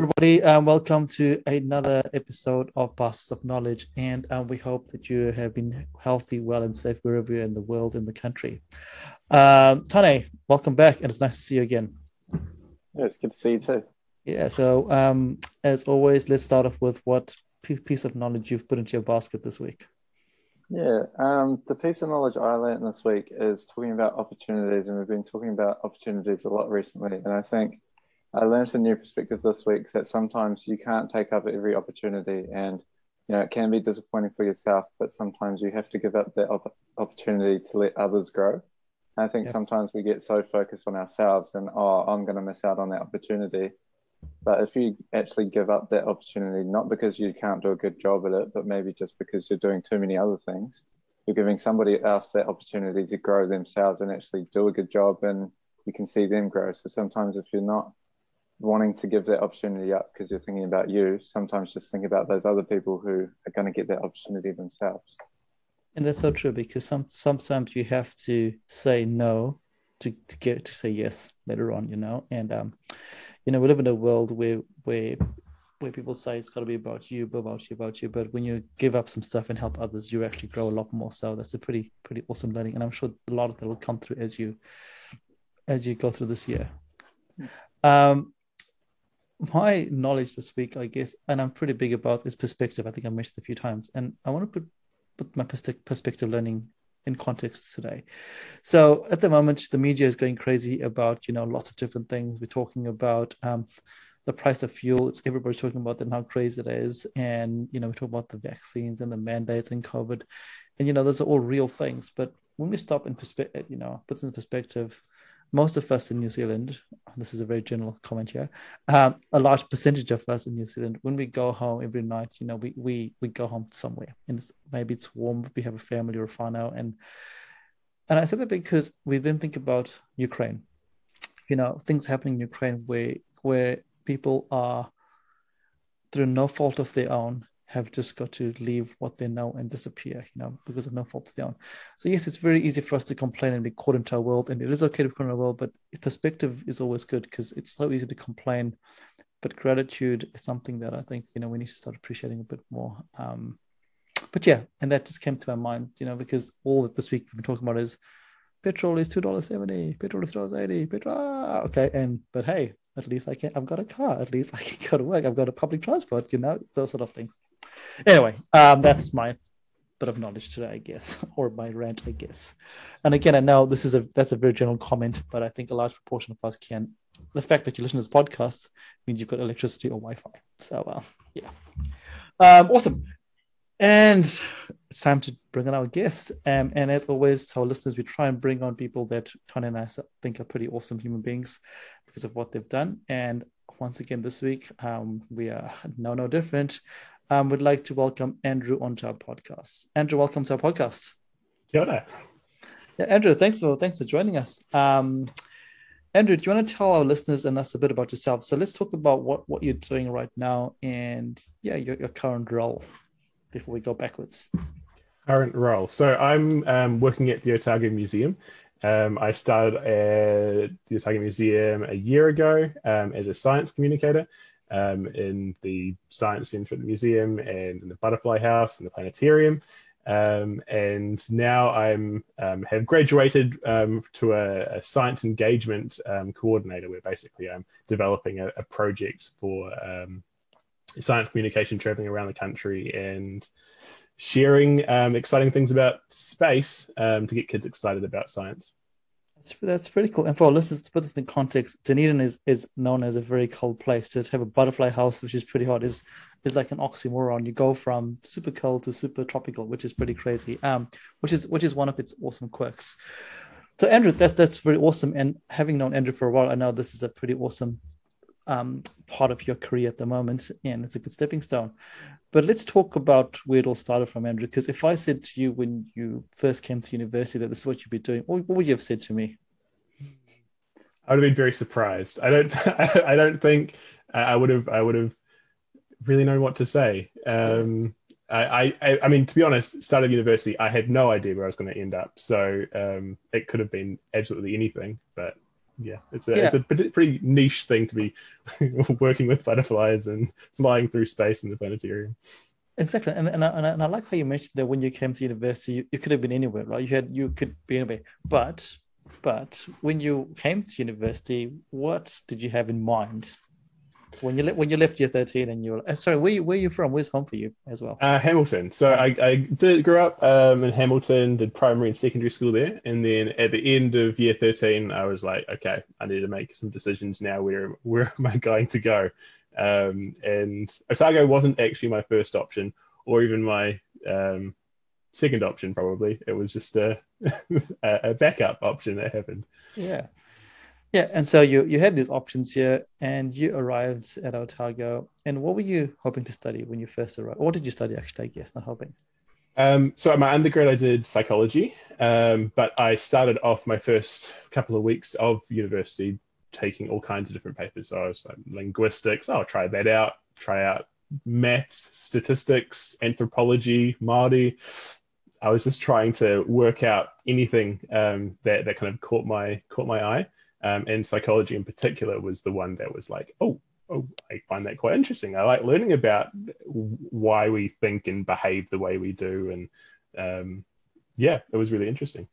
everybody. Um, welcome to another episode of Baskets of Knowledge, and um, we hope that you have been healthy, well, and safe wherever you're in the world, in the country. Um, Tane, welcome back, and it's nice to see you again. Yeah, it's good to see you too. Yeah. So, um, as always, let's start off with what piece of knowledge you've put into your basket this week. Yeah, um, the piece of knowledge I learned this week is talking about opportunities, and we've been talking about opportunities a lot recently. And I think I learned a new perspective this week that sometimes you can't take up every opportunity, and you know it can be disappointing for yourself. But sometimes you have to give up that op- opportunity to let others grow. And I think yep. sometimes we get so focused on ourselves and oh, I'm going to miss out on that opportunity. But if you actually give up that opportunity, not because you can't do a good job at it, but maybe just because you're doing too many other things, you're giving somebody else that opportunity to grow themselves and actually do a good job, and you can see them grow. So sometimes if you're not wanting to give that opportunity up because you're thinking about you, sometimes just think about those other people who are going to get that opportunity themselves. And that's so true because some sometimes you have to say no to, to get to say yes later on, you know. And um, you know, we live in a world where where where people say it's got to be about you, about you, about you. But when you give up some stuff and help others, you actually grow a lot more. So that's a pretty pretty awesome learning, and I'm sure a lot of that will come through as you as you go through this year. Hmm. Um, my knowledge this week, I guess, and I'm pretty big about this perspective. I think I mentioned a few times, and I want to put put my perspective learning in context today. So at the moment, the media is going crazy about you know lots of different things. We're talking about um, the price of fuel. It's everybody's talking about them how crazy it is, and you know we talk about the vaccines and the mandates and COVID, and you know those are all real things. But when we stop in perspective, you know, puts in perspective most of us in New Zealand, this is a very general comment here, um, a large percentage of us in New Zealand, when we go home every night, you know, we we we go home somewhere, and it's, maybe it's warm, we have a family or a whānau, and and I say that because we then think about Ukraine, you know, things happening in Ukraine where where people are through no fault of their own have just got to leave what they know and disappear, you know, because of no fault of their own. So yes, it's very easy for us to complain and be caught into our world, and it is okay to be caught in our world, but perspective is always good because it's so easy to complain. But gratitude is something that I think you know we need to start appreciating a bit more. Um, but yeah, and that just came to my mind, you know, because all that this week we've been talking about is petrol is two dollars seventy, petrol is two dollars eighty, petrol. Ah, okay, and but hey, at least I can. I've got a car. At least I can go to work. I've got a public transport. You know, those sort of things. Anyway, um, that's my bit of knowledge today, I guess, or my rant, I guess. And again, I know this is a that's a very general comment, but I think a large proportion of us can. The fact that you listen to this podcast means you've got electricity or Wi-Fi. So uh, yeah, um, awesome. And it's time to bring on our guest. Um, and as always, to our listeners, we try and bring on people that Tony and I think are pretty awesome human beings because of what they've done. And once again, this week, um, we are no, no different um, would like to welcome Andrew onto our podcast. Andrew, welcome to our podcast. Kia ora. Yeah, Andrew, thanks for thanks for joining us. Um, Andrew, do you want to tell our listeners and us a bit about yourself? So let's talk about what, what you're doing right now and yeah, your, your current role before we go backwards. Current role. So I'm um, working at the Otago Museum. Um, I started at the Otago Museum a year ago um, as a science communicator um, in the Science Centre at the museum and in the Butterfly House and the Planetarium. Um, and now I'm um, have graduated um, to a, a, science engagement um, coordinator, where basically I'm developing a, a project for um, science communication traveling around the country and sharing exciting things about space to get kids excited about science. That's, that's pretty cool. And for our listeners, to put this in context, Dunedin is, is known as a very cold place. To have a butterfly house, which is pretty hot, is is like an oxymoron. You go from super cold to super tropical, which is pretty crazy. Um, which is which is one of its awesome quirks. So Andrew, that's that's very awesome. And having known Andrew for a while, I know this is a pretty awesome um, part of your career at the moment, and it's a good stepping stone. But let's talk about where it all started from, Andrew. Because if I said to you when you first came to university that this is what you'd be doing, what, would you have said to me? I would have been very surprised. I don't. I don't think I would have. I would have really known what to say. Um, I, I, I mean, to be honest, started university, I had no idea where I was going to end up. So um, it could have been absolutely anything. But yeah, it's a Yeah. it's a pretty niche thing to be working with butterflies and flying through space in the planetarium. Exactly, and and I, and I, and I like how you mentioned that when you came to university, you, you could have been anywhere, right? You had you could be anywhere, but but when you came to university, what did you have in mind? So when you when you left year thirteen and you were uh, sorry, where you, where you from? Where's home for you as well? Uh, Hamilton. So I, I did grow up um, in Hamilton, did primary and secondary school there, and then at the end of year thirteen, I was like, okay, I need to make some decisions now. Where where am I going to go? Um, and Otago wasn't actually my first option, or even my um, second option. Probably it was just a a backup option that happened. Yeah. Yeah. And so you you had these options here and you arrived at Otago. And what were you hoping to study when you first arrived? What did you study actually, I guess, not hoping? Um, so at my undergrad, I did psychology, um, but I started off my first couple of weeks of university taking all kinds of different papers. So I was like linguistics. Oh, I'll try that out. Try out maths, statistics, anthropology, Māori. I was just trying to work out anything um, that that kind of caught my caught my eye. Um, and psychology in particular was the one that was like, oh, oh, I find that quite interesting. I like learning about why we think and behave the way we do, and um, yeah, it was really interesting.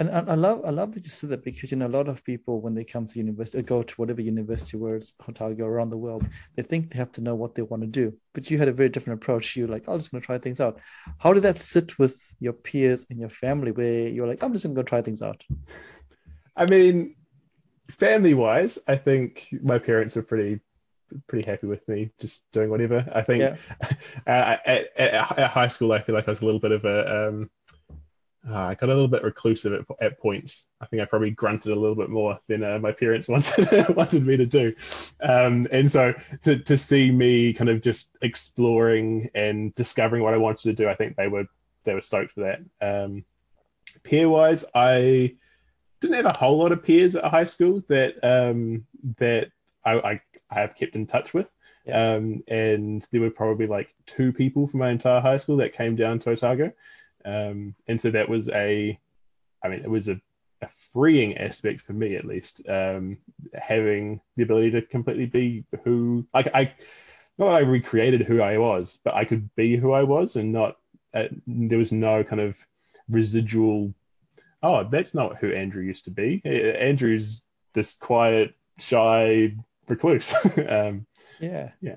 And I, love I love that you said that because you know a lot of people when they come to university or go to whatever university where it's Otago around the world, they think they have to know what they want to do. But you had a very different approach. You like, I'm just gonna try things out. How did that sit with your peers and your family where you're like, I'm just gonna go try things out? I mean, family wise, I think my parents are pretty pretty happy with me just doing whatever. I think Yeah. uh, at, at, at high school, I feel like I was a little bit of a um, uh, I got a little bit reclusive at, at points. I think I probably grunted a little bit more than uh, my parents wanted wanted me to do, um, and so to to see me kind of just exploring and discovering what I wanted to do, I think they were they were stoked for that. Um, peer wise, I didn't have a whole lot of peers at high school that um, that I, I, I have kept in touch with. Yeah. Um, and there were probably like two people from my entire high school that came down to Otago. Um, and so that was a, I mean, it was a, a freeing aspect for me at least, um, having the ability to completely be who, like I, not that I recreated who I was, but I could be who I was and not, uh, there was no kind of residual oh, that's not who Andrew used to be. Andrew's this quiet, shy recluse. um, Yeah. Yeah.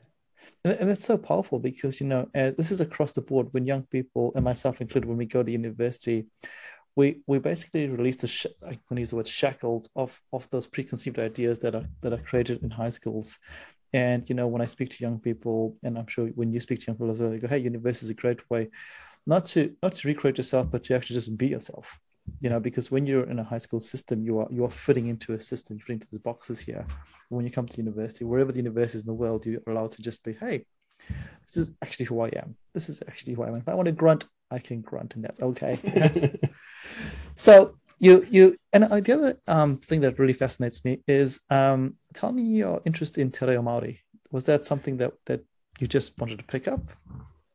And, it's so powerful because, you know, uh, this is across the board when young people, and myself included, when we go to university, we we basically release the sh- to use the word shackles of of those preconceived ideas that are that are created in high schools. And you know, when I speak to young people, and I'm sure when you speak to young people as well, you go, "Hey, university is a great way, not to not to recreate yourself, but to actually just be yourself." You know, because when you're in a high school system, you are you are fitting into a system, you're fitting into these boxes here. When you come to university, wherever the university is in the world, you're allowed to just be, "Hey, this is actually who I am. This is actually who I am. If I want to grunt, I can grunt, and that's okay." So you you and uh, the other um, thing that really fascinates me is um, tell me your interest in Te Reo Māori. Was that something that that you just wanted to pick up?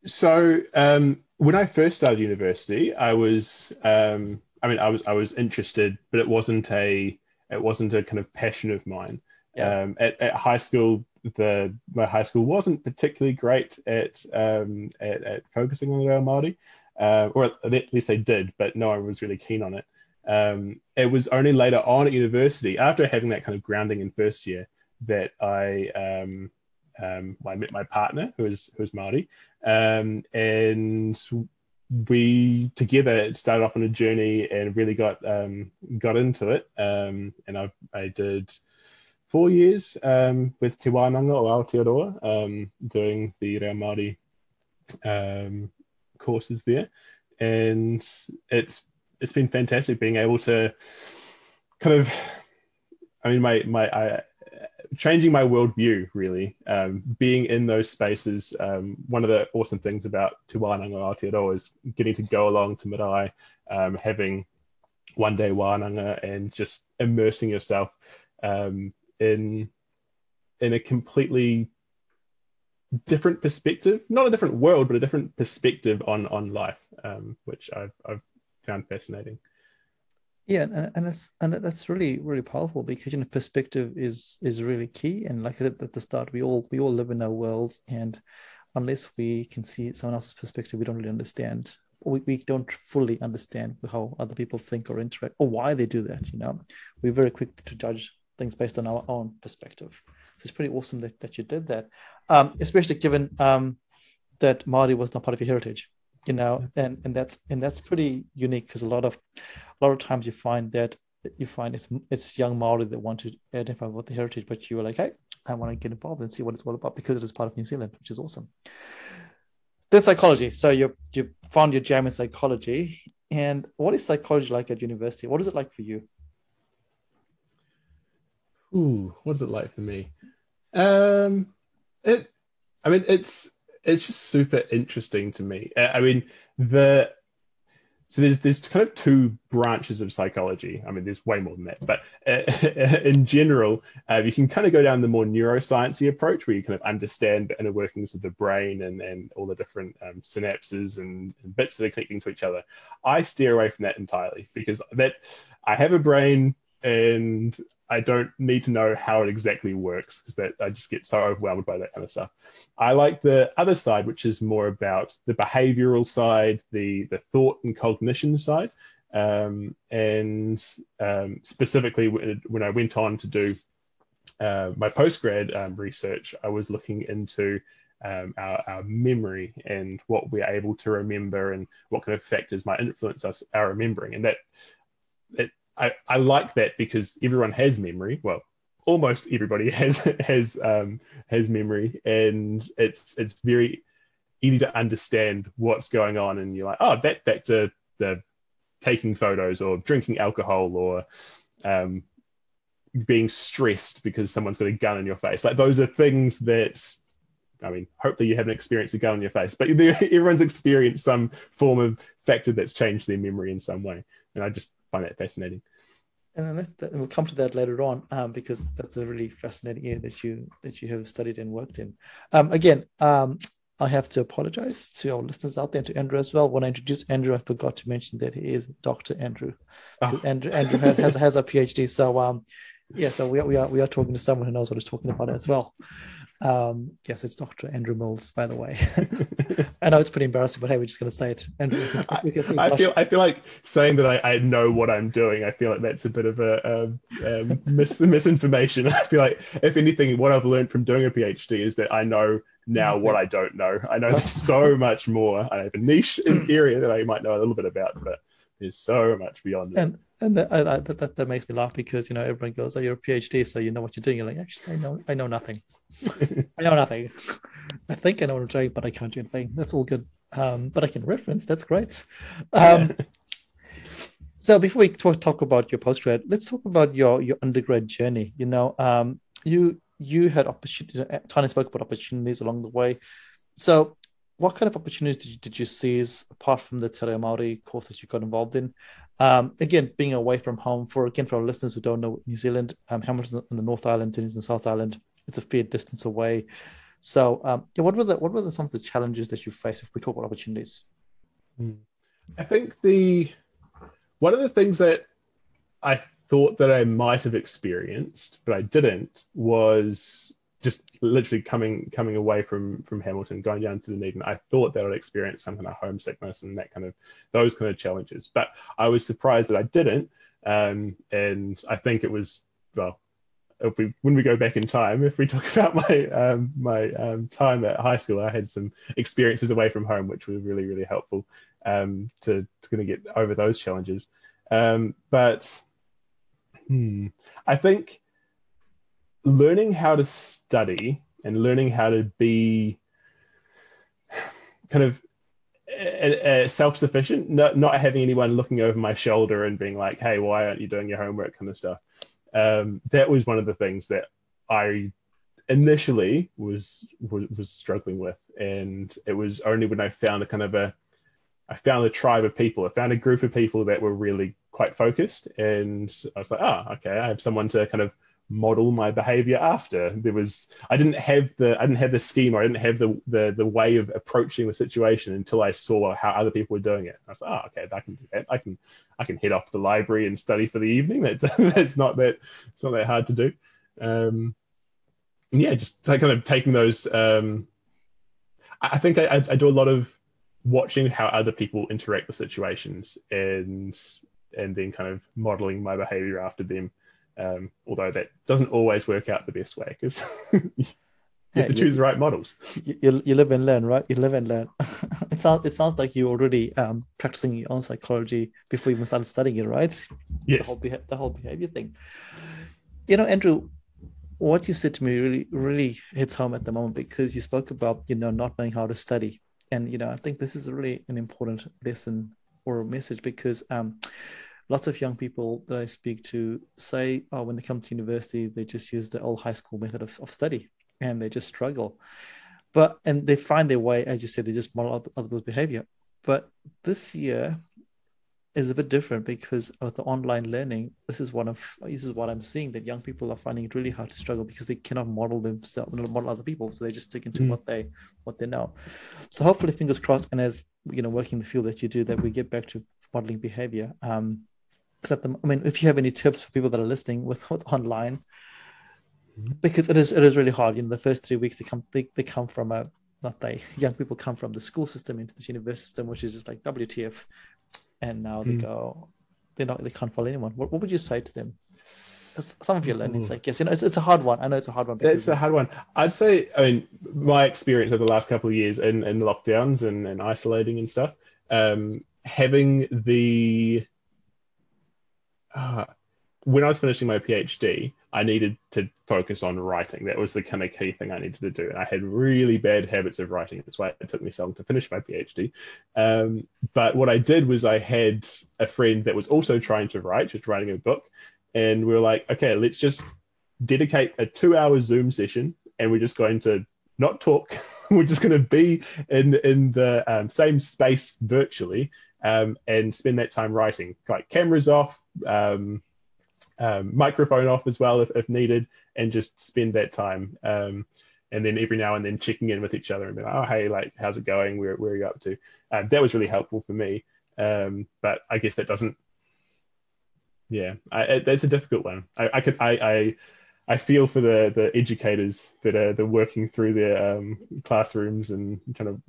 so um, when I first started university, I was, um, I mean, I was, I was interested, but it wasn't a, it wasn't a kind of passion of mine. Yeah. Um, at, at high school, the my high school wasn't particularly great at um, at, at focusing on the Reo Māori, uh, or at least they did, but no one was really keen on it. Um, it was only later on at university, after having that kind of grounding in first year, that I um, um, I met my partner, who is Māori, um, and we together started off on a journey and really got um, got into it. Um, and I I did four years um, with Te Wānanga o Aotearoa, um, doing the Reo Māori um, courses there, and it's it's been fantastic being able to kind of, I mean, my my I, changing my worldview really, um, being in those spaces. Um, one of the awesome things about Te Wānanga Aotearoa is getting to go along to Marae, um, having one day wānanga and just immersing yourself um, in in a completely different perspective, not a different world, but a different perspective on on life, um, which I've I've found fascinating. Yeah, and, and that's and that's really really powerful because you know perspective is is really key. And like I said at the start, we all we all live in our worlds, and unless we can see someone else's perspective, we don't really understand. We, we don't fully understand how other people think or interact or why they do that. You know, we're very quick to judge things based on our own perspective. So it's pretty awesome that, that you did that, um, especially given um, that Māori was not part of your heritage you know and and that's and that's pretty unique because a lot of a lot of times you find that you find it's it's young Maori that want to identify with the heritage, but you were like, hey, I want to get involved and see what it's all about because it is part of New Zealand, which is awesome. Then psychology. So you you found your jam in psychology, and what is psychology like at university? What is it like for you? Ooh, what is it like for me? Um, it, I mean, it's it's just super interesting to me. I mean, the so there's there's kind of two branches of psychology. I mean, there's way more than that, but uh, in general, uh, you can kind of go down the more neurosciencey approach, where you kind of understand the inner workings of the brain and and all the different um, synapses and, and bits that are connecting to each other. I steer away from that entirely because that I have a brain and I don't need to know how it exactly works because that I just get so overwhelmed by that kind of stuff. I like the other side, which is more about the behavioral side, the the thought and cognition side, um, and um, specifically when I went on to do uh, my postgrad um, research, I was looking into um, our, our, memory and what we're able to remember and what kind of factors might influence us our remembering, and that it I, I like that because everyone has memory. Well, almost everybody has has um, has memory, and it's it's very easy to understand what's going on. And you're like, oh, that back to the taking photos or drinking alcohol or um, being stressed because someone's got a gun in your face. Like those are things that I mean, hopefully you haven't experienced a gun on your face, but everyone's experienced some form of factor that's changed their memory in some way. And I just find that fascinating. And that, we'll come to that later on um, because that's a really fascinating area that you that you have studied and worked in. Um, again, um, I have to apologize to our listeners out there and to Andrew as well. When I introduced Andrew, I forgot to mention that he is Dr. Andrew. Oh. Andrew, Andrew has, has, has a PhD. So um, yeah, so we are, we are we are talking to someone who knows what he's talking about as well. Um, yes, it's Dr. Andrew Mills, by the way. I know it's pretty embarrassing, but hey, we're just going to say it. Andrew, I, I feel I feel like saying that I, I, know what I'm doing. I feel like that's a bit of a, a, a mis- misinformation. I feel like if anything, what I've learned from doing a PhD is that I know now what I don't know. I know there's so much more. I have a niche area that I might know a little bit about, but there's so much beyond that. And and that, I, that, that makes me laugh because you know everyone goes, "Oh, you're a PhD, so you know what you're doing." You're like, actually, I know I know nothing. I know nothing. I think I know what I'm doing, but I can't do anything. That's all good. Um, but I can reference. That's great. Um, so before we talk, talk about your postgrad, let's talk about your your undergrad journey. You know, um, you you had opportunity. Tony spoke about opportunities along the way. So, what kind of opportunities did you, did you seize apart from the Te Reo Māori course that you got involved in? Um, again, being away from home for again for our listeners who don't know New Zealand, um, Hamilton in the North Island, Dunedin in the South Island it's a fair distance away. So, um, yeah, what were the what were the, some of the challenges that you faced if we talk about opportunities? Hmm. I think the one of the things that I thought that I might have experienced, but I didn't, was just literally coming coming away from from Hamilton, going down to Dunedin. I thought that I'd experience some kind of homesickness and that kind of those kind of challenges, but I was surprised that I didn't. Um, and I think it was well, we when we go back in time, if we talk about my um, my um, time at high school, I had some experiences away from home, which were really really helpful um, to to kind of get over those challenges. Um, but hmm, I think learning how to study and learning how to be kind of self-sufficient, not, not having anyone looking over my shoulder and being like, "Hey, why aren't you doing your homework?" kind of stuff um, that was one of the things that I initially was, was, was struggling with, and it was only when I found a kind of a I found a tribe of people. I found a group of people that were really quite focused, and I was like, oh, okay, I have someone to kind of model my behavior after. There was i didn't have the i didn't have the scheme or i didn't have the the, the way of approaching the situation until i saw how other people were doing it. I was like oh okay i can do that. I can i can head off to the library and study for the evening. That that's not that it's not that hard to do. Um yeah just kind of taking those um i think I, I do a lot of watching how other people interact with situations and and then kind of modeling my behavior after them um, although that doesn't always work out the best way because you have to choose the right models. You, you live and learn, right? You live and learn. it sounds it sounds like you're already um, practicing your own psychology before you even started studying it, right? Yes. The whole, beha- the whole behavior thing. You know, Andrew, what you said to me really really hits home at the moment because you spoke about you know not knowing how to study, and you know I think this is really an important lesson or a message because um, lots of young people that I speak to say, oh, when they come to university, they just use the old high school method of, of study and they just struggle. But, and they find their way, as you said, they just model other people's behavior. But this year is a bit different because of the online learning. This is one of, this is what I'm seeing that young people are finding it really hard to struggle because they cannot model themselves, model other people. So they just stick into mm. what they, what they know. So hopefully, fingers crossed. And as, you know, working the field that you do, that we get back to modeling behavior. Um, at the I mean, if you have any tips for people that are listening with, with online, because it is it is really hard. You know, the first three weeks they come they, they come from a not they young people come from the school system into this university system, which is just like WTF, and now they mm. go they're not they can't follow anyone. What what would you say to them? Some of your learnings, I guess, you know, it's, it's a hard one. I know it's a hard one. It's a hard one. I'd say, I mean, my experience over the last couple of years in, in lockdowns and, and isolating and stuff, um, having the uh, when I was finishing my PhD, I needed to focus on writing. That was the kind of key thing I needed to do. And I had really bad habits of writing. That's why it took me so long to finish my PhD. Um, but what I did was I had a friend that was also trying to write, just writing a book. And we were like, okay, let's just dedicate a two hour Zoom session and we're just going to not talk. we're just going to be in, in the um, same space virtually um, and spend that time writing. Like cameras off, um, um, microphone off as well if, if, needed, and just spend that time. Um, and then every now and then checking in with each other and be like, oh, hey, like, how's it going? Where, where are you up to? Um, that was really helpful for me. Um, but I guess that doesn't, yeah, I, it, that's a difficult one. I, I could, I, I, I feel for the the educators that are they're working through their um, classrooms and kind of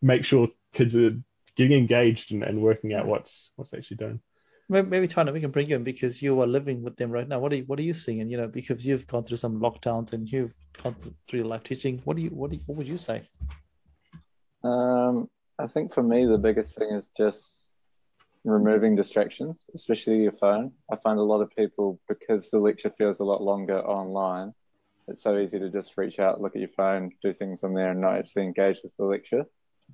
make sure kids are getting engaged and, and working out what's what's actually done maybe Tana, we can bring you in because you are living with them right now. What are you, what are you seeing? And you know, because you've gone through some lockdowns and you've gone through your life teaching. What do you what do you, what would you say? Um, I think for me the biggest thing is just removing distractions, especially your phone. I find a lot of people because the lecture feels a lot longer online. It's so easy to just reach out, look at your phone, do things on there, and not actually engage with the lecture.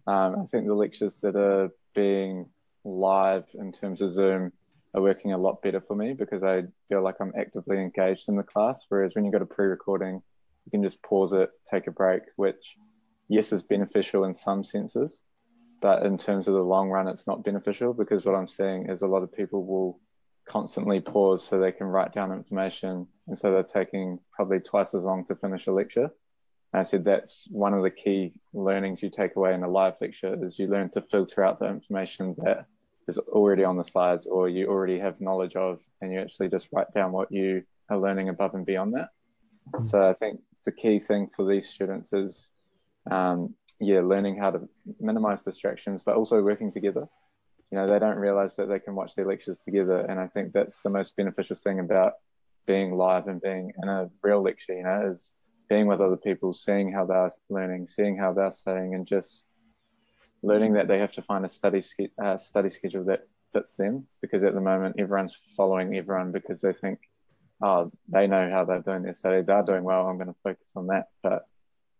Um, I think the lectures that are being live in terms of Zoom are working a lot better for me because I feel like I'm actively engaged in the class. Whereas when you go to pre-recording, you can just pause it, take a break, which yes is beneficial in some senses, but in terms of the long run, it's not beneficial because what I'm seeing is a lot of people will constantly pause so they can write down information, and so they're taking probably twice as long to finish a lecture. And I said that's one of the key learnings you take away in a live lecture is you learn to filter out the information that is already on the slides or you already have knowledge of and you actually just write down what you are learning above and beyond that mm-hmm. so i think the key thing for these students is um, yeah learning how to minimize distractions but also working together you know they don't realize that they can watch their lectures together and i think that's the most beneficial thing about being live and being in a real lecture you know is being with other people seeing how they're learning seeing how they're studying and just learning that they have to find a study uh, study schedule that fits them. Because at the moment everyone's following everyone because they think oh they know how they're doing their study. They're doing well. I'm going to focus on that. But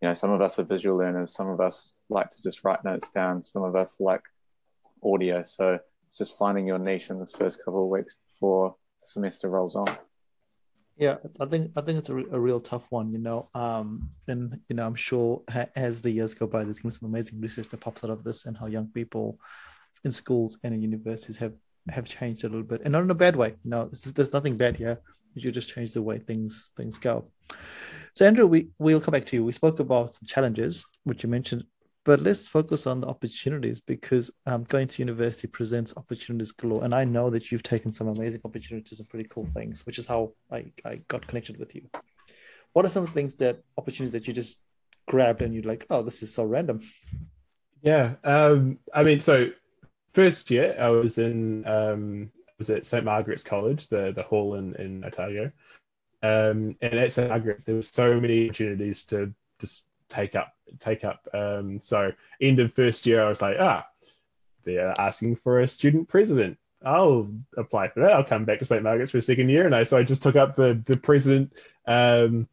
you know some of us are visual learners. Some of us like to just write notes down. Some of us like audio. So it's just finding your niche in this first couple of weeks before the semester rolls on yeah, I think I think it's a, a real tough one, you know. Um, and you know, I'm sure ha- as the years go by, there's going to be some amazing research that pops out of this, and how young people in schools and in universities have have changed a little bit, and not in a bad way. You know, just, there's nothing bad here. you just change the way things things go. So Andrew, we we'll come back to you. We spoke about some challenges, which you mentioned, but let's focus on the opportunities because um, going to university presents opportunities galore. And I know that you've taken some amazing opportunities and pretty cool things, which is how I, I got connected with you. What are some things that opportunities that you just grabbed and you're like, oh, this is so random? Yeah, um, I mean, so first year I was in um, was at St Margaret's College, the the hall in in Otago, um, and at St Margaret's there were so many opportunities to just take up take up. Um, so end of first year I was like, ah, they're asking for a student president. I'll apply for that. I'll come back to St Margaret's for a second year, and I so I just took up the the president um,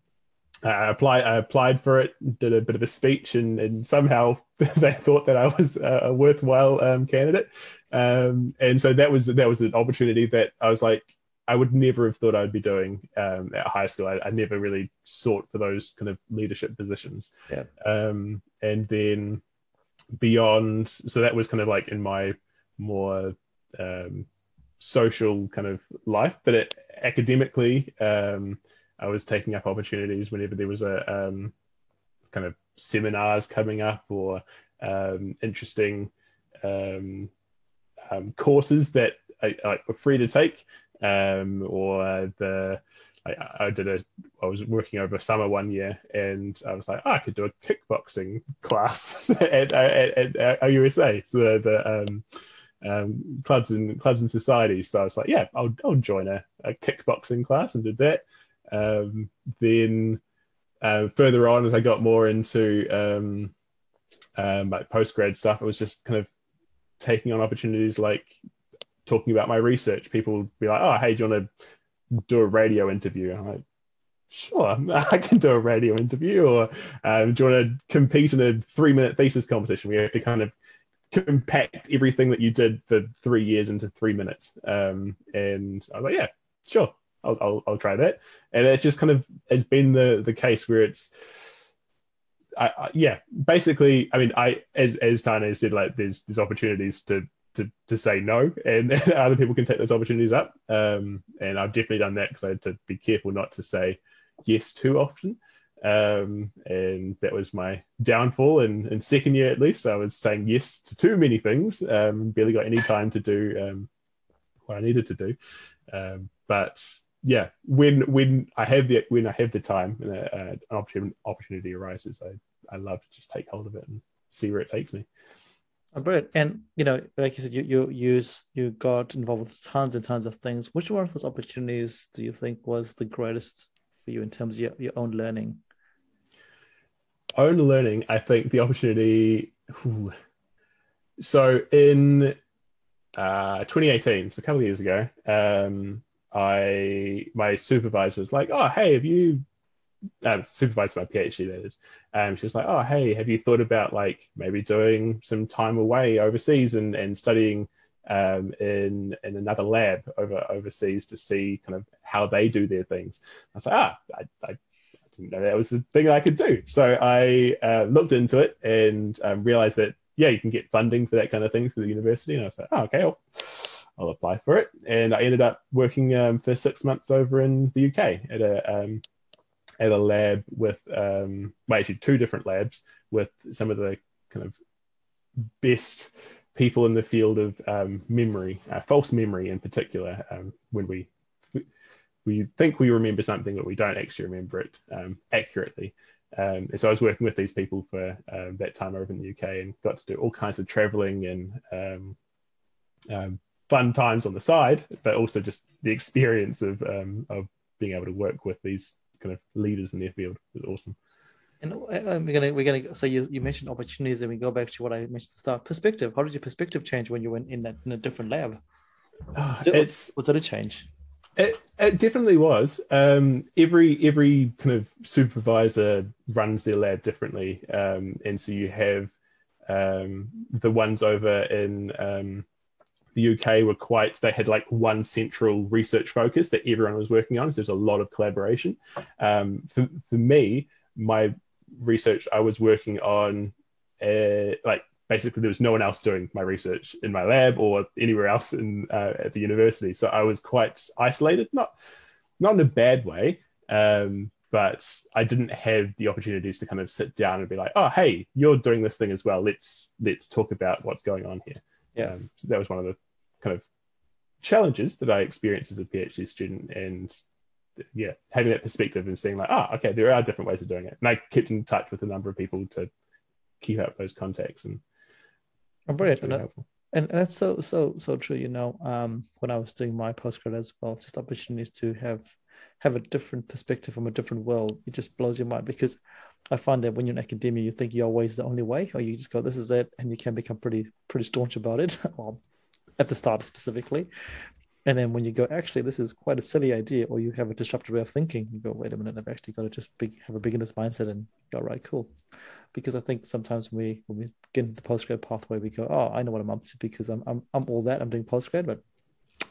I applied, I applied for it, did a bit of a speech, and, and somehow they thought that I was a worthwhile um, candidate. Um, and so that was that was an opportunity that I was like, I would never have thought I'd be doing um, at high school. I, I, never really sought for those kind of leadership positions. Yeah. Um, and then beyond, so that was kind of like in my more um, social kind of life, but it, academically. Um, I was taking up opportunities whenever there was a um, kind of seminars coming up or um, interesting um, um courses that I, I, were free to take. Um, or the I, I, did a I was working over summer one year and I was like oh, I could do a kickboxing class at, at, at, at OUSA so the, the um, um, clubs and clubs and societies. So I was like yeah I'll, I'll join a, a kickboxing class and did that. Um, then uh, further on, as I got more into um, um, like postgrad stuff, I was just kind of taking on opportunities like talking about my research. People would be like, "Oh, hey, do you want to do a radio interview?" I'm like, "Sure, I can do a radio interview." Or um, do you want to compete in a three-minute thesis competition? We have to kind of compact everything that you did for three years into three minutes. Um, and I was like, "Yeah, sure." I'll, I'll, I'll try that. And it's just kind of it's been the the case where it's I, I, yeah, basically, I mean, I as as Tane said, like there's there's opportunities to to to say no, and, and other people can take those opportunities up. Um, and I've definitely done that because I had to be careful not to say yes too often. Um, and that was my downfall. In in second year, at least, I was saying yes to too many things. Um, barely got any time to do um, what I needed to do. Um, but yeah, when when I have the when I have the time and a, a, an opportunity opportunity arises, I I love to just take hold of it and see where it takes me. Oh, brilliant! And you know, like you said, you you use you got involved with tons and tons of things. Which one of those opportunities do you think was the greatest for you in terms of your, your own learning? Own learning, I think the opportunity. So in uh, 2018, so a couple of years ago, um, I my supervisor was like, "Oh, hey, have you?" Um, supervisor my PhD that is. Um, she was like, "Oh, hey, have you thought about like maybe doing some time away overseas and and studying um, in in another lab over overseas to see kind of how they do their things?" I was like, "Ah, I, I didn't know that was a thing I could do." So I uh, looked into it and um, realized that yeah, you can get funding for that kind of thing through the university, and I was like, "Oh, okay." I'll, I'll apply for it. And I ended up working um, for six months over in the UK at a um, at a lab with um, well, actually two different labs with some of the kind of best people in the field of um, memory, uh, false memory in particular. Um, when we we think we remember something, but we don't actually remember it um, accurately. Um, and so I was working with these people for um, that time over in the UK and got to do all kinds of traveling and um, fun times on the side, but also just the experience of of being able to work with these kind of leaders in their field was awesome. And uh, we're gonna we're gonna so you, you mentioned opportunities, and we go back to what I mentioned at the start. Perspective. How did your perspective change when you went in that in a different lab? Uh, it's what did it change? It, it definitely was. Um, every every kind of supervisor runs their lab differently, um, and so you have um, the ones over in um, the UK were quite, they had like one central research focus that everyone was working on. So there's a lot of collaboration. Um, for, for me, my research, I was working on uh, like basically there was no one else doing my research in my lab or anywhere else in uh, at the university. So I was quite isolated, not not in a bad way. Um, but I didn't have the opportunities to kind of sit down and be like, oh, hey, you're doing this thing as well. Let's let's talk about what's going on here. Yeah. Um, so that was one of the kind of challenges that I experienced as a PhD student, and yeah, having that perspective and seeing like, ah, oh, okay, there are different ways of doing it. And I kept in touch with a number of people to keep up those contacts and. Oh, brilliant! Really and, and that's so so so true. You know, um, when I was doing my postgrad as well, just opportunities to have have a different perspective from a different world, it just blows your mind because I find that when you're in academia, you think your way is the only way, or you just go, "This is it," and you can become pretty pretty staunch about it. well, at the start specifically, and then when you go, actually, this is quite a silly idea, or you have a disruptive way of thinking, you go, wait a minute, I've actually got to just be, have a beginner's mindset and go, right, cool. Because I think sometimes when we when we get into the postgrad pathway, we go, oh, I know what I'm up to because I'm I'm, I'm all that, I'm doing postgrad, but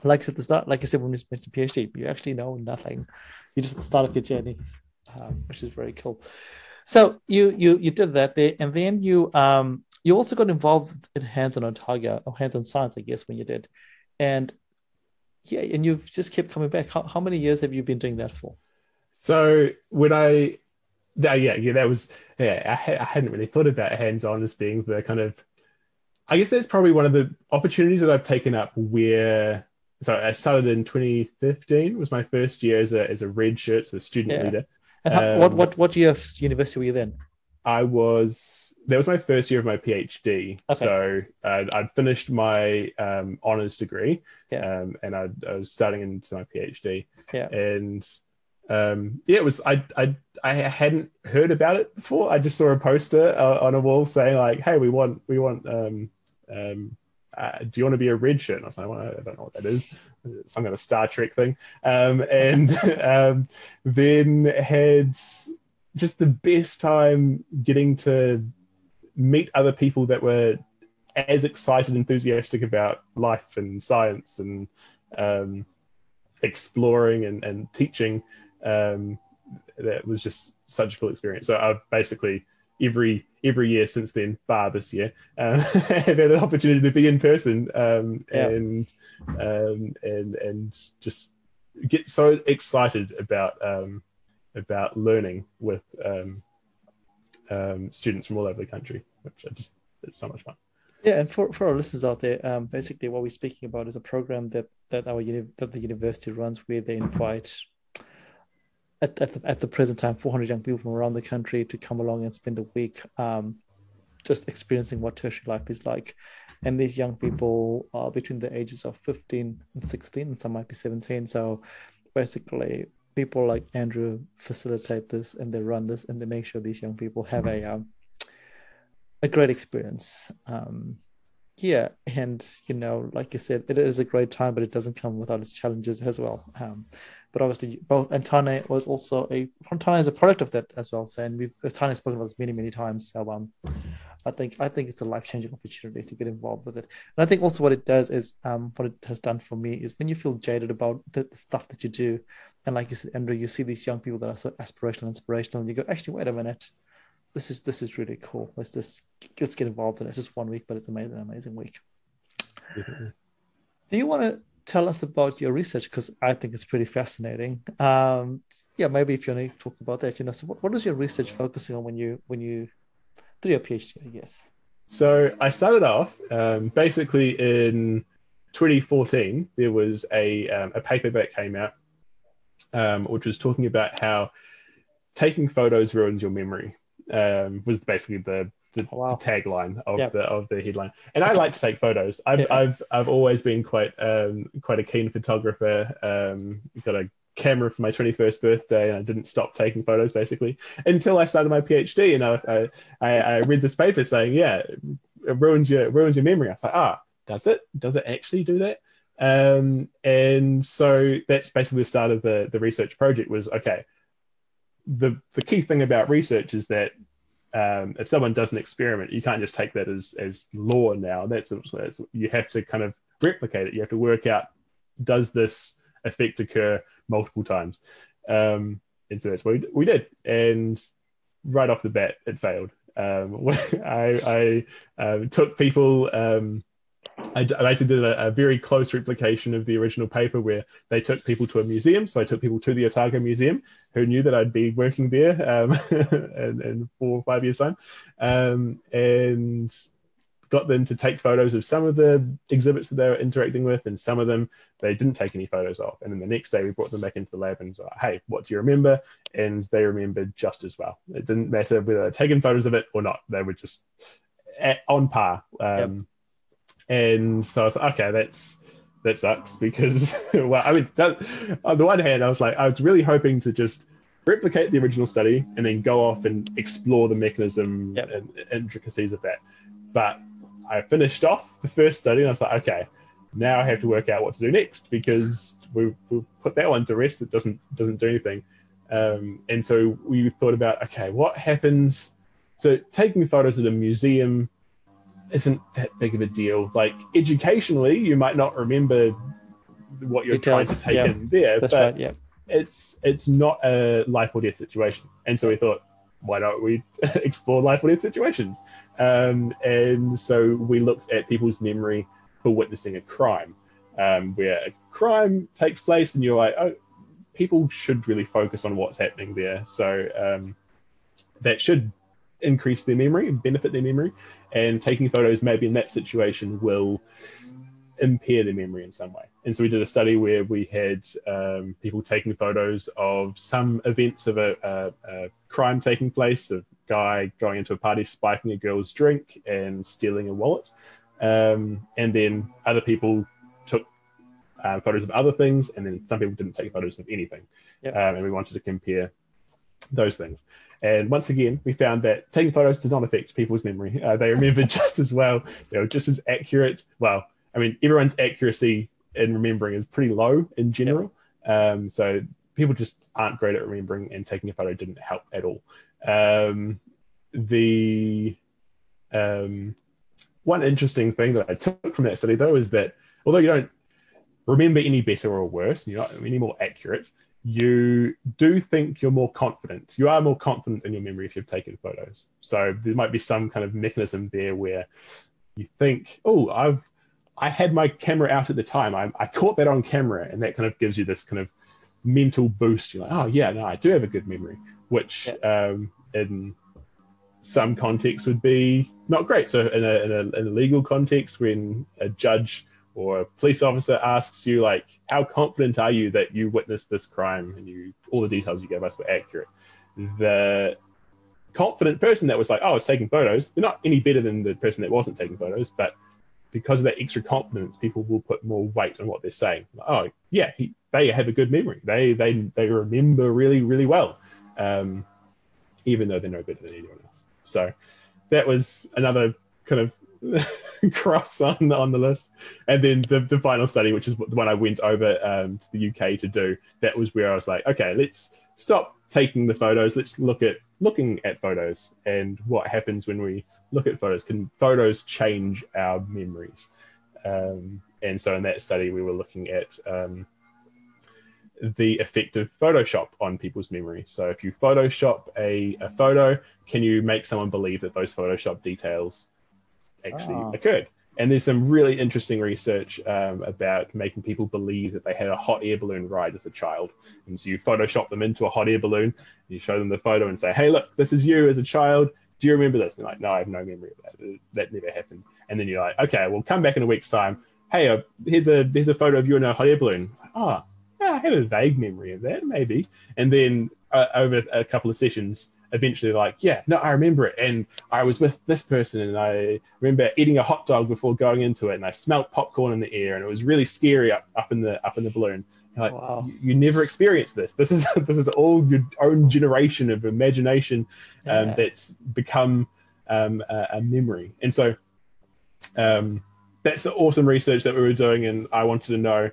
like I said at the start, like I said when we mentioned PhD, you actually know nothing. You just start of your journey, um, which is very cool. So you you you did that there, and then you um you also got involved in hands-on Otago or hands-on science, I guess, when you did, and yeah, and you've just kept coming back. How, how many years have you been doing that for? So when I, that, yeah, yeah, that was yeah. I, I hadn't really thought about hands-on as being the kind of. I guess that's probably one of the opportunities that I've taken up where. So I started in 2015. Was my first year as a as a red shirt, so a student yeah. leader. And how, um, what what what year of university were you then? I was that was my first year of my PhD. Okay. So uh, I'd finished my um, honors degree, yeah. um, and I'd, I, was starting into my PhD. Yeah. And um, yeah, it was I, I I hadn't heard about it before. I just saw a poster uh, on a wall saying like, "Hey, we want we want um, um, uh, do you want to be a red shirt?" And I was like, well, "I don't know what that is." Some kind of Star Trek thing. Um, and um, then had just the best time getting to meet other people that were as excited, enthusiastic about life and science and um, exploring and, and teaching. Um, that was just such a cool experience. So I've basically every every year since then, bar this year, uh, had an opportunity to be in person um, yeah. and um, and and just get so excited about um, about learning with um, um, students from all over the country, which I just it's so much fun. Yeah, and for, for our listeners out there, um, basically what we're speaking about is a program that that our uni- that the university runs, where they invite at at the, at the present time 400 young people from around the country to come along and spend a week um, just experiencing what tertiary life is like. And these young people are between the ages of 15 and 16, and some might be 17. So basically, people like Andrew facilitate this and they run this and they make sure these young people have a um, a great experience. Um, yeah, and you know, like you said, it is a great time, but it doesn't come without its challenges as well. Um, but obviously, both and Tane was also a Tane is a product of that as well. So, and we've Tane spoken about this many, many times. So, um, I think I think it's a life changing opportunity to get involved with it. And I think also what it does is um, what it has done for me is when you feel jaded about the, the stuff that you do, and like you said, Andrew, you see these young people that are so aspirational, inspirational, and you go, actually, wait a minute, this is this is really cool. Let's just let's get involved in it. It's just one week, but it's amazing, amazing week. Do you want to tell us about your research? Because I think it's pretty fascinating. Um, yeah, maybe if you want to talk about that, you know, so what, what is your research focusing on when you when you do your PhD? I guess. So I started off um, basically in 2014. There was a um, a paper that came out um, which was talking about how taking photos ruins your memory. Um, was basically the the, oh, wow. the tagline of yep. the of the headline. And I like to take photos. I've yeah. I've I've always been quite um quite a keen photographer. Um, got a camera for my 21st birthday and I didn't stop taking photos basically until I started my PhD and I I, I read this paper saying yeah it ruins your ruins your memory. I was like ah does it does it actually do that? Um, and so that's basically the start of the, the research project was okay, the, the key thing about research is that um, if someone does an experiment, you can't just take that as, as law now. That's, that's you have to kind of replicate it. You have to work out does this effect occur multiple times? Um, and so that's what we, did. And right off the bat, it failed. Um, I, I um, took people um, I basically did a, a, very close replication of the original paper where they took people to a museum. So I took people to the Otago Museum who knew that I'd be working there um, in, in, four or five years' time, um, and got them to take photos of some of the exhibits that they were interacting with, and some of them they didn't take any photos of. And then the next day we brought them back into the lab and like, hey, what do you remember? And they remembered just as well. It didn't matter whether they'd taken photos of it or not. They were just at, on par. Um, yep and so I was like, okay, that's that sucks because well, I mean, that, on the one hand, I was like, I was really hoping to just replicate the original study and then go off and explore the mechanism yep. and intricacies of that. But I finished off the first study and I was like, okay, now I have to work out what to do next because we we put that one to rest. It doesn't doesn't do anything. Um, and so we thought about, okay, what happens? So taking photos at a museum isn't that big of a deal. Like educationally, you might not remember what you're Details, trying to take yeah, in there, but right, yeah. it's it's not a life or death situation. And so we thought, why don't we explore life or death situations? Um, and so we looked at people's memory for witnessing a crime, um, where a crime takes place, and you're like, oh, people should really focus on what's happening there. So um, that should increase their memory and benefit their memory. And taking photos maybe in that situation will impair their memory in some way. And so we did a study where we had um, people taking photos of some events of a, a, a, crime taking place, a guy going into a party, spiking a girl's drink and stealing a wallet. Um, and then other people took uh, photos of other things, and then some people didn't take photos of anything. Yep. Um, and we wanted to compare those things. And once again, we found that taking photos did not affect people's memory. Uh, they remembered just as well. They were just as accurate. Well, I mean, everyone's accuracy in remembering is pretty low in general. Yep. Um, so people just aren't great at remembering, and taking a photo didn't help at all. Um, the um, one interesting thing that I took from that study, though, is that although you don't remember any better or worse, you're not any more accurate, you do think you're more confident. You are more confident in your memory if you've taken photos. So there might be some kind of mechanism there where you think, oh, I've I had my camera out at the time. I, I caught that on camera, and that kind of gives you this kind of mental boost. You're like, oh yeah, no, I do have a good memory, which yeah. um, in some contexts would be not great. So in a, in a, in a legal context, when a judge or a police officer asks you like how confident are you that you witnessed this crime? And you all the details you gave us were accurate. The confident person that was like oh i was taking photos they're not any better than the person that wasn't taking photos but because of that extra confidence people will put more weight on what they're saying. Oh yeah he, they have a good memory. They they they remember really really well um, even though they're no better than anyone else. So that was another kind of cross on on the list. And then the, the final study, which is the one I went over um, to the UK to do, that was where I was like, okay, let's stop taking the photos. Let's look at looking at photos and what happens when we look at photos. Can photos change our memories? Um, and so in that study, we were looking at um, the effect of Photoshop on people's memory. So if you Photoshop a, a photo, can you make someone believe that those Photoshop details actually oh. occurred. And there's some really interesting research um, about making people believe that they had a hot air balloon ride as a child. And so you Photoshop them into a hot air balloon, you show them the photo and say, hey, look, this is you as a child. Do you remember this? And they're like, no, I have no memory of that. That never happened. And then you're like, okay, well, come back in a week's time. Hey, uh, here's a here's a photo of you in a hot air balloon. Oh, yeah, I have a vague memory of that, maybe. And then uh, over a couple of sessions, eventually like, yeah, no, I remember it. And I was with this person and I remember eating a hot dog before going into it and I smelt popcorn in the air and it was really scary up, up in the up in the balloon. Like, wow. you, you, never experienced this. This is this is all your own generation of imagination um, yeah. that's become um, a, a, memory. And so um, that's the awesome research that we were doing. And I wanted to know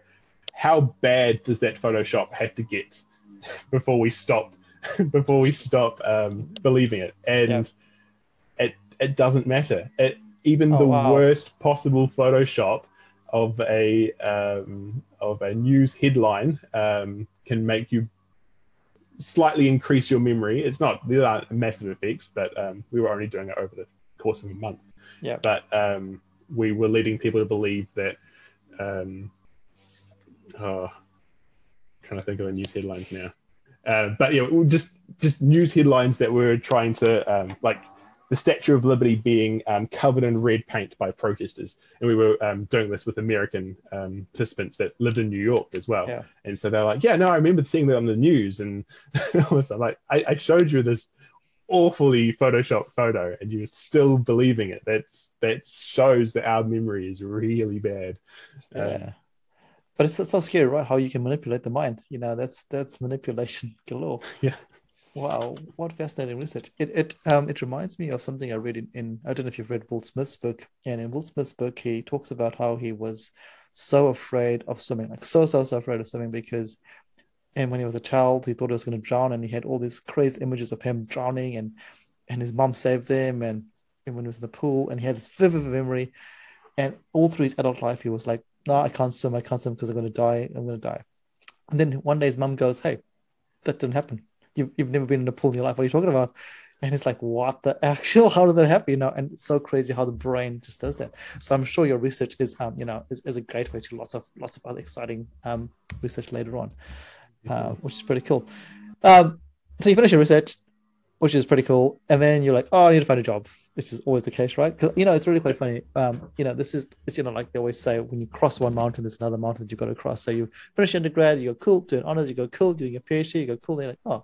how bad does that Photoshop have to get before we stop before we stop um, believing it. And it it doesn't matter. It even oh, the wow. worst possible Photoshop of a um, of a news headline um, can make you slightly increase your memory. It's not these aren't massive effects, but um, we were only doing it over the course of a month. Yeah. But um, we were leading people to believe that. Um, oh, trying to think of the news headlines now. Uh, but yeah, just just news headlines that were trying to um, like the Statue of Liberty being um, covered in red paint by protesters, and we were um, doing this with American um, participants that lived in New York as well. Yeah. And so they're like, "Yeah, no, I remember seeing that on the news," and I was like, I, "I showed you this awfully photoshopped photo, and you're still believing it. That's that shows that our memory is really bad." Um, Yeah. But it's, it's so scary, right? How you can manipulate the mind. You know, that's that's manipulation galore. Yeah. Wow, what fascinating research. It it um it reminds me of something I read in, in I don't know if you've read Will Smith's book. And in Will Smith's book, he talks about how he was so afraid of swimming, like so, so, so afraid of swimming because and when he was a child, he thought he was going to drown, and he had all these crazy images of him drowning, and and his mom saved him, and, and when he was in the pool, and he had this vivid memory, and all through his adult life, he was like, "No, I can't swim. I can't swim because I'm going to die. I'm going to die." And then one day, his mom goes, "Hey, that didn't happen. You've you've never been in a pool in your life. What are you talking about?" And it's like, "What the actual? How did that happen?" You know, and it's so crazy how the brain just does that. So I'm sure your research is, um, you know, is, is a gateway to lots of lots of other exciting um research later on uh, which is pretty cool. Um, so you finish your research, which is pretty cool, and then you're like, "Oh, I need to find a job," which is always the case, right? Because you know it's really quite funny. Um, you know, this is it's, you know like they always say, when you cross one mountain, there's another mountain that you've got to cross. So you finish your undergrad, you go cool, doing honors, you go cool, doing your PhD, you go cool. Then you're like, "Oh."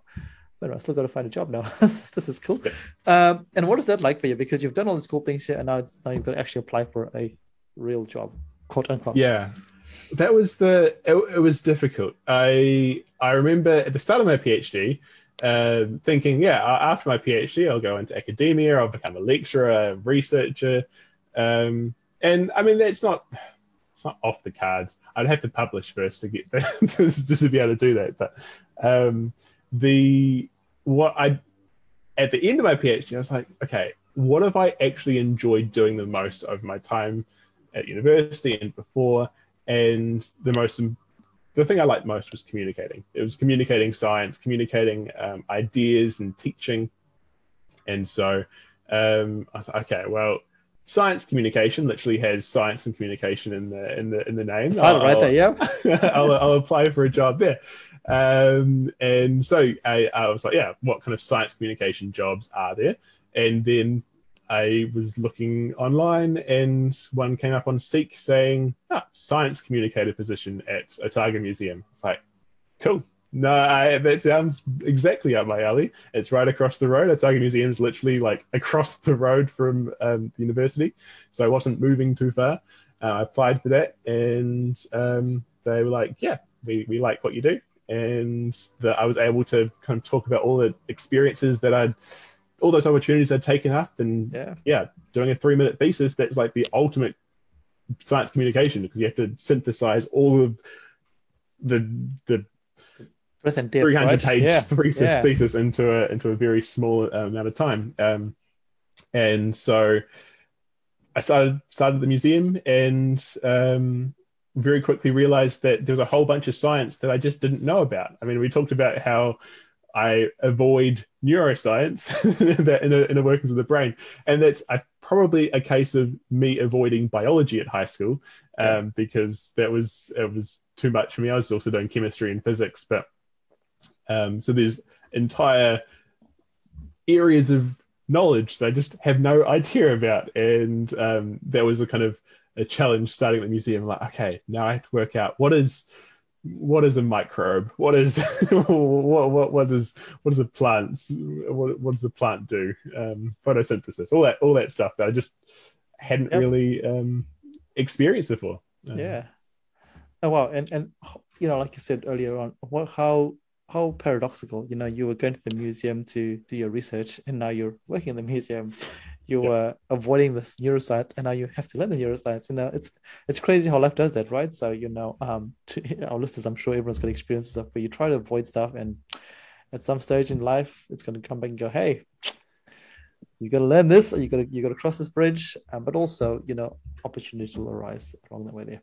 But I still got to find a job now. this is cool. Um, and what is that like for you? Because you've done all these cool things here, and now it's now you've got to actually apply for a real job, quote unquote. Yeah, that was the. It, it was difficult. I I remember at the start of my PhD, uh, thinking, yeah, after my PhD, I'll go into academia. I'll become a lecturer, a researcher, um, and I mean that's not. It's not off the cards. I'd have to publish first to get just to be able to do that. But um, the what I at the end of my PhD, I was like, okay, what have I actually enjoyed doing the most over my time at university and before? And the most, the thing I liked most was communicating. It was communicating science, communicating um, ideas, and teaching. And so um, I thought, okay, well, science communication literally has science and communication in the in the in the name. I'll, right there, yeah. I'll, I'll apply for a job there. Um, and so I, I was like, yeah, what kind of science communication jobs are there? And then I was looking online and one came up on Seek saying, ah, science communicator position at Otago Museum. It's like, cool. No, I, that sounds exactly up my alley. It's right across the road. Otago Museum is literally like across the road from um, the university. So I wasn't moving too far. Uh, I applied for that and um, they were like, yeah, we, we like what you do. And that I was able to kind of talk about all the experiences that I'd all those opportunities I'd taken up and yeah, yeah doing a three minute thesis that's like the ultimate science communication because you have to synthesize all of the the and depth, 300 right? page Yeah. thesis, Yeah. thesis into a into a very small uh, amount of time um, and so I started started the museum and um, very quickly realized that there was a whole bunch of science that I just didn't know about. I mean, we talked about how I avoid neuroscience that in the in the workings of the brain, and that's a, probably a case of me avoiding biology at high school um, because that was it was too much for me. I was also doing chemistry and physics, but um, so there's entire areas of knowledge that I just have no idea about, and um, that was a kind of a challenge starting at the museum. Like, okay, now I have to work out what is what is a microbe? What is what what what does what does a plant what what does the plant do? Um, photosynthesis, all that all that stuff that I just hadn't Yep. really um, experienced before. Um, yeah. Oh wow, and and you know, like you said earlier on, what how how paradoxical. You know, you were going to the museum to do your research, and now you're working in the museum. You Yep. were avoiding this neuroscience, and now you have to learn the neuroscience. You know, it's it's crazy how life does that, right? So you know, um, to our listeners, I'm sure everyone's got experiences of where you try to avoid stuff, and at some stage in life, it's going to come back and go, hey. You got to learn this, or you got to you got to cross this bridge, um, but also you know opportunities will arise along the way there.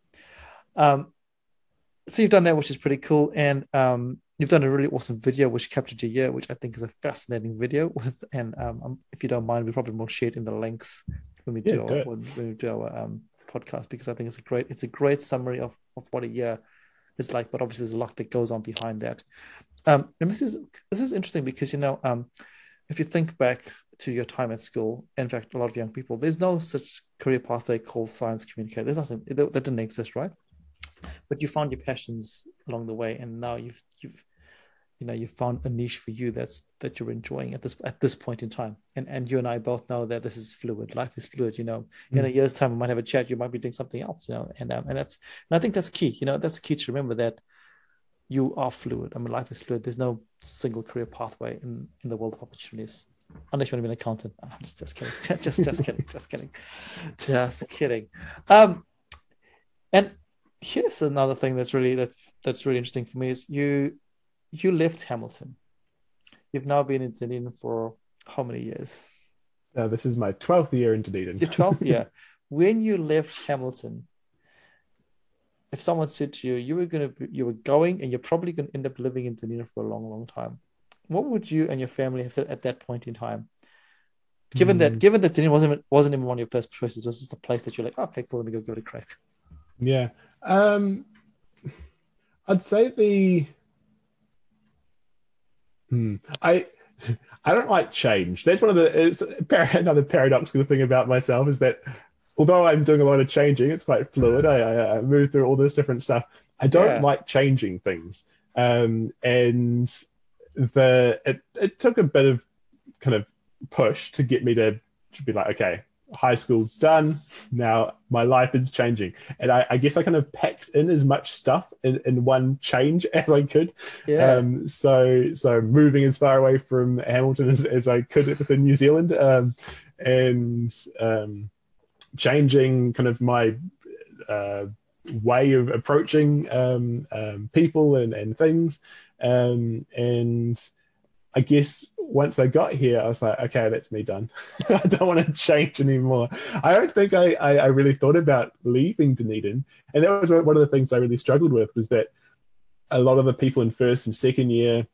Um, so you've done that, which is pretty cool, and um, you've done a really awesome video which captured your year, which I think is a fascinating video. With and um, um, if you don't mind, we probably will share it in the links when we Yeah, do do our, when, when we do our um, podcast because I think it's a great it's a great summary of, of what a year is like. But obviously, there's a lot that goes on behind that. Um, and this is this is interesting because you know um, if you think back to your time at school, in fact, a lot of young people, there's no such career pathway called science communicator. There's nothing that didn't exist, right? But you found your passions along the way, and now you've you've you know you found a niche for you that's that you're enjoying at this at this point in time. And and you and i both know that this is fluid. Life is fluid you know. Mm. in a year's time we might have a chat you might be doing something else you know. And um, and that's and i think that's key you know that's key to remember that you are fluid. I mean life is fluid. There's no single career pathway in in the world of opportunities. Unless you want to be an accountant. I'm just, just kidding. Just just kidding. Just kidding. Just kidding. Um and here's another thing that's really that that's really interesting for me is you you left Hamilton. You've now been in Dunedin for how many years? Uh, this is my 12th year in Dunedin. Your 12th year. when you left Hamilton, if someone said to you, you were going to, you were going and you're probably going to end up living in Dunedin for a long, long time, what would you and your family have said at that point in time? Given mm. that, hmm. given that Dunedin wasn't wasn't even one of your first choices, was this the place that you're like, okay, cool, let me go give it a crack? Yeah, um, I'd say the Hmm. I I don't like change. That's one of the it's another paradoxical thing about myself is that although I'm doing a lot of changing, it's quite fluid. I, I, I move through all this different stuff. I don't yeah. like changing things, um, and the it, it took a bit of kind of push to get me to, to be like, okay, high school done. Now my life is changing. And I, I, guess I kind of packed in as much stuff in, in one change as I could. Yeah. Um, so so moving as far away from Hamilton as, as I could within New Zealand. Um, and um, changing kind of my uh, way of approaching um, um, people and, and things. Um, and I guess once I got here, I was like, okay, that's me done. I don't want to change anymore. I don't think I, I, I, really thought about leaving Dunedin. And that was one of the things I really struggled with was that a lot of the people in first and second year,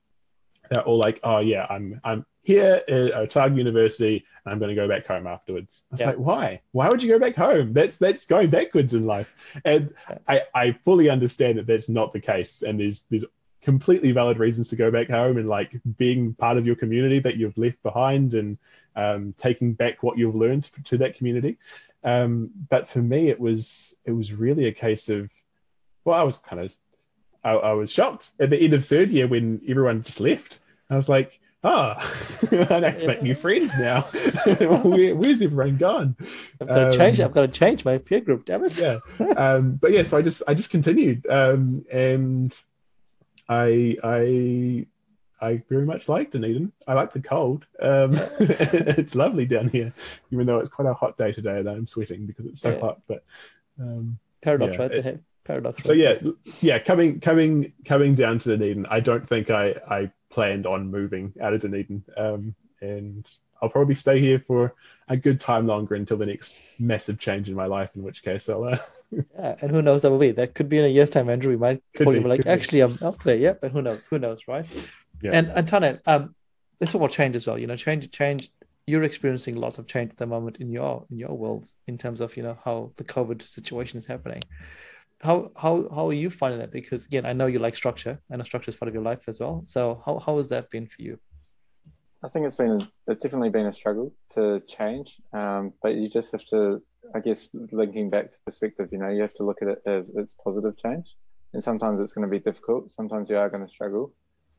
they're all like, oh yeah, I'm I'm here at Otago University and I'm going to go back home afterwards. I was yeah. like, why? Why would you go back home? That's that's going backwards in life. And I, I fully understand that that's not the case. And there's there's completely valid reasons to go back home and like being part of your community that you've left behind and um, taking back what you've learned to that community. Um, but for me, it was it was really a case of well, I was kind of I, I was shocked at the end of third year when everyone just left. I was like, oh, I have to make new friends now. Where, where's everyone gone? I've got to um, change. I've got to change my peer group. Damn it. yeah. Um, but yeah, so I just I just continued, um, and I I I very much like Dunedin. I like the cold. Um, it's lovely down here, even though it's quite a hot day today and I'm sweating because it's so yeah. hot. But um, paradox, yeah, right? It, paradox. So yeah, yeah, coming coming coming down to Dunedin, I don't think I I planned on moving out of Dunedin, um, and I'll probably stay here for a good time longer until the next massive change in my life. In which case, I'll. Uh, yeah, and who knows that will be? That could be in a year's time, Andrew. We might could be, like, actually, I'm elsewhere. Yeah, but who knows? Who knows, right? Yeah. And and Tane, um, let's talk about change as well. You know, change, change. You're experiencing lots of change at the moment in your in your world in terms of you know how the COVID situation is happening. How how how are you finding that? Because again, I know you like structure. I know structure is part of your life as well. So how how has that been for you? I think it's been it's definitely been a struggle to change, um, but you just have to, I guess, linking back to perspective. You know, you have to look at it as it's positive change, and sometimes it's going to be difficult. Sometimes you are going to struggle,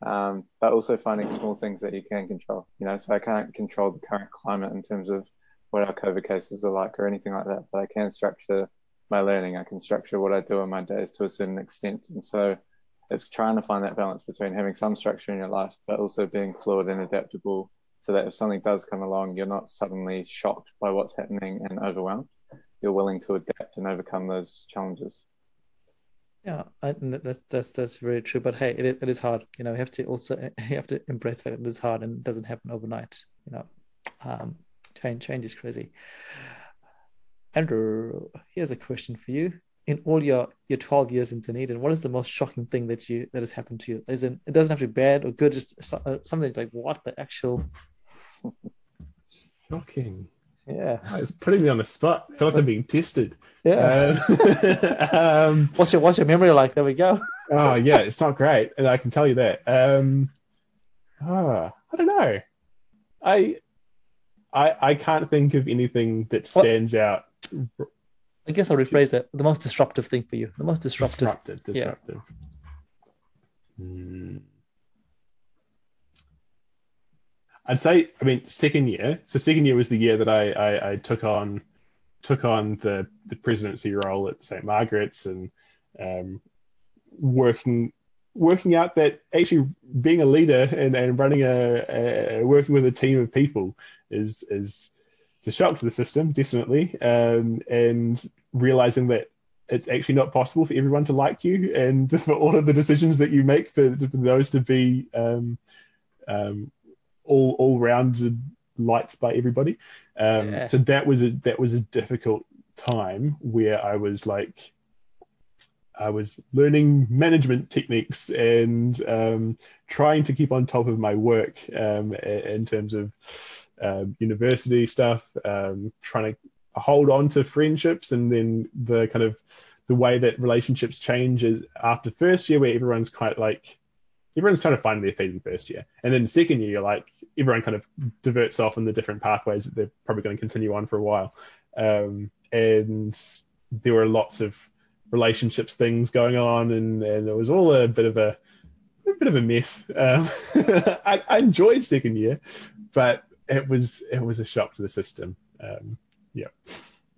um, but also finding small things that you can control. You know, so I can't control the current climate in terms of what our COVID cases are like or anything like that, but I can structure my learning. I can structure what I do in my days to a certain extent, and so it's trying to find that balance between having some structure in your life, but also being fluid and adaptable so that if something does come along, you're not suddenly shocked by what's happening and overwhelmed. You're willing to adapt and overcome those challenges. Yeah, that's that's that's very true. But hey, it is, it is hard. You know, you have to also you have to embrace that it is hard and it doesn't happen overnight. You know, um, change change is crazy. Andrew, here's a question for you in all your your 12 years in Dunedin, what is the most shocking thing that you that has happened to you? Is in it doesn't have to be bad or good, just uh, something like what the actual shocking. Yeah. It's putting me on the spot. I feel like I'm being tested. Yeah. Um, um, what's your What's your memory like? There we go. oh yeah, it's not great, and I can tell you that. Um, oh, I don't know. I, I, I can't think of anything that What- stands out. I guess I'll rephrase that. The most disruptive thing for you. The most disruptive. Disruptive. Disruptive. Hmm. I'd say, I mean, second year. So second year was the year that I, I, I took on took on the, the presidency role at St. Margaret's and um, working working out that actually being a leader and, and running a, a working with a team of people is is it's a shock to the system, definitely, um, and realizing that it's actually not possible for everyone to like you and for all of the decisions that you make for, for those to be um, um, all all rounded liked by everybody. Um, Yeah. So that was a that was a difficult time where I was like I was learning management techniques and um, trying to keep on top of my work um, in terms of um, university stuff, um, trying to hold on to friendships, and then the kind of the way that relationships change is after first year, where everyone's quite like everyone's trying to find their feet in first year, and then second year, like everyone kind of diverts off in the different pathways that they're probably going to continue on for a while, um, and there were lots of relationships things going on, and, and it was all a bit of a a bit of a mess. Um, I, I enjoyed second year, but it was it was a shock to the system. Um, yeah,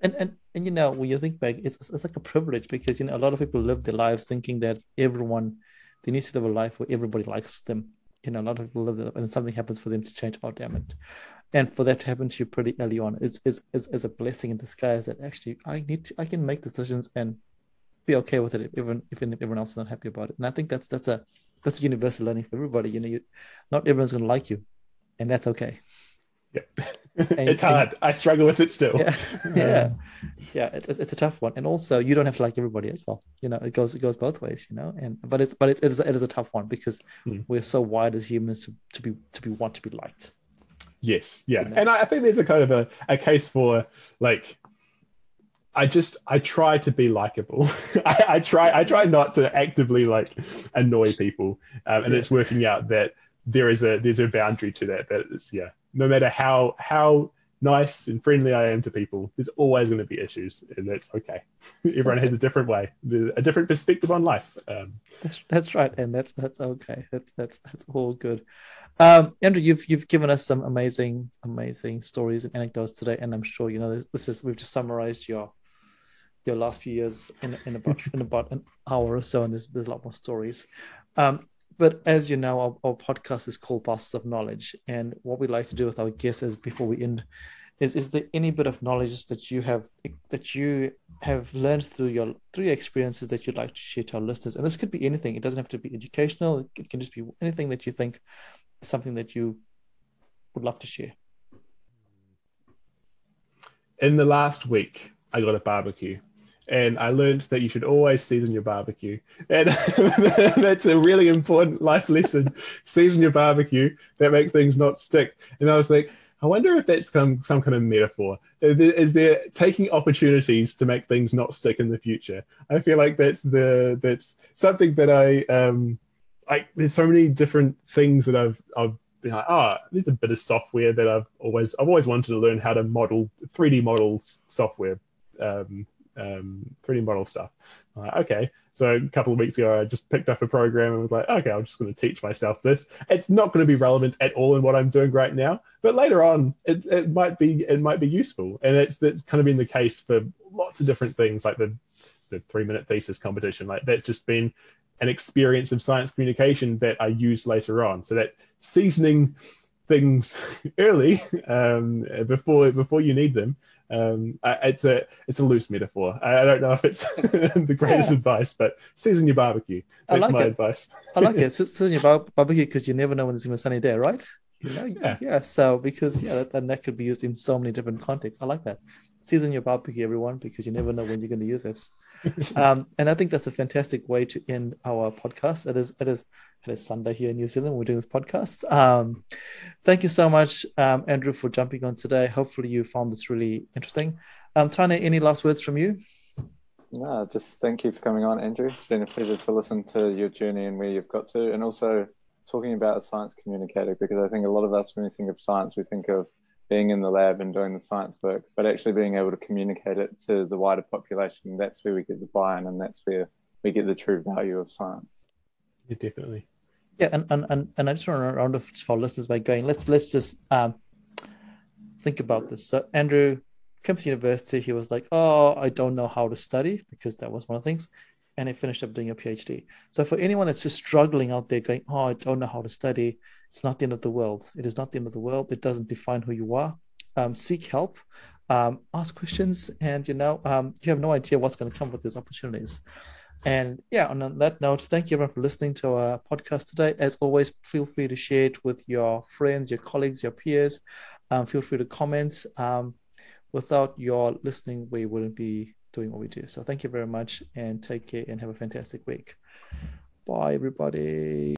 And and and you know when you think back, it's it's like a privilege because you know a lot of people live their lives thinking that everyone they need to live a life where everybody likes them. You know, a lot of people live and something happens for them to change. Oh, damn it! And for that to happen to you pretty early on is is is, is a blessing in disguise. That actually I need to I can make decisions and be okay with it, even even if everyone else is not happy about it. And I think that's that's a that's a universal learning for everybody. You know, you, not everyone's going to like you, and that's okay. Yeah. And- it's hard. I struggle with it still. Yeah, yeah, yeah. It's, it's a tough one, and also you don't have to like everybody as well. You know, it goes it goes both ways. You know, and but it's but it, it is it is a tough one because Hmm. we're so wired as humans to, to be to be want to be liked. Yes, yeah, You know? and I, I think there's a kind of a, a case for like, I just I try to be likable. I, I try I try not to actively like annoy people, um, and Yeah. it's working out that there is a there's a boundary to that. That it's yeah, no matter how how nice and friendly I am to people, there's always going to be issues, and that's okay. Everyone has a different way, a different perspective on life. Um, That's that's right, and that's that's okay. That's that's that's all good. Um, Andrew, you've you've given us some amazing amazing stories and anecdotes today, and I'm sure you know this, this is we've just summarized your your last few years in in about in about an hour or so, and there's there's a lot more stories. Um, but as you know, our, our podcast is called Baskets of Knowledge, and what we like to do with our guests is before we end is is there any bit of knowledge that you have that you have learned through your through your experiences that you'd like to share to our listeners? And this could be anything. It doesn't have to be educational. It can just be anything that you think is something that you would love to share. In the last week, I got a barbecue. And I learned that you should always season your barbecue. And that's a really important life lesson. season your barbecue. That makes things not stick. And I was like, I wonder if that's some, some kind of metaphor. Is there, is there taking opportunities to make things not stick in the future? I feel like that's the that's something that I um like. There's so many different things that I've I've been like, oh, there's a bit of software that I've always I've always wanted to learn how to model 3D models software, um, um, 3D model stuff. Like, okay, so a couple of weeks ago, I just picked up a program and was like, okay, I'm just going to teach myself this. It's not going to be relevant at all in what I'm doing right now, but later on, it, it might be it might be useful, and it's that's kind of been the case for lots of different things, like the the three minute thesis competition. Like that's just been an experience of science communication that I use later on. So that seasoning things early um, before before you need them. Um, I- it's a it's a loose metaphor. I, I don't know if it's the greatest Yeah. advice, but season your barbecue. That's like my it. advice. i like it so, so your bar- barbecue because you never know when it's going to be a sunny day right You know, yeah. yeah. So because yeah, that, that could be used in so many different contexts. I like that. Season your barbecue, everyone, because you never know when you're going to use it. um, and I think that's a fantastic way to end our podcast. It is, it is, it is Sunday here in New Zealand. We're doing this podcast. Um, thank you so much, um, Andrew, for jumping on today. Hopefully, you found this really interesting. Um, Tane, any last words from you? No, just thank you for coming on, Andrew. It's been a pleasure to listen to your journey and where you've got to, and also talking about a science communicator because I think a lot of us, when we think of science, we think of being in the lab and doing the science work, but actually being able to communicate it to the wider population, that's where we get the buy-in and that's where we get the true value of science. Yeah, definitely. Yeah, and and, and, and I just want to round off for listeners by going, let's let's just um, think about this. So Andrew came to university, he was like, Oh, I don't know how to study, because that was one of the things and he finished up doing a PhD. So for anyone that's just struggling out there going, oh, I don't know how to study, it's not the end of the world. It is not the end of the world. It doesn't define who you are. Um, seek help, um, ask questions, and you know, um, you have no idea what's going to come with these opportunities. And yeah, on that note, thank you everyone for listening to our podcast today. As always, feel free to share it with your friends, your colleagues, your peers. Um, feel free to comment. Um, without your listening, we wouldn't be doing what we do. So thank you very much and take care and have a fantastic week. Bye, everybody.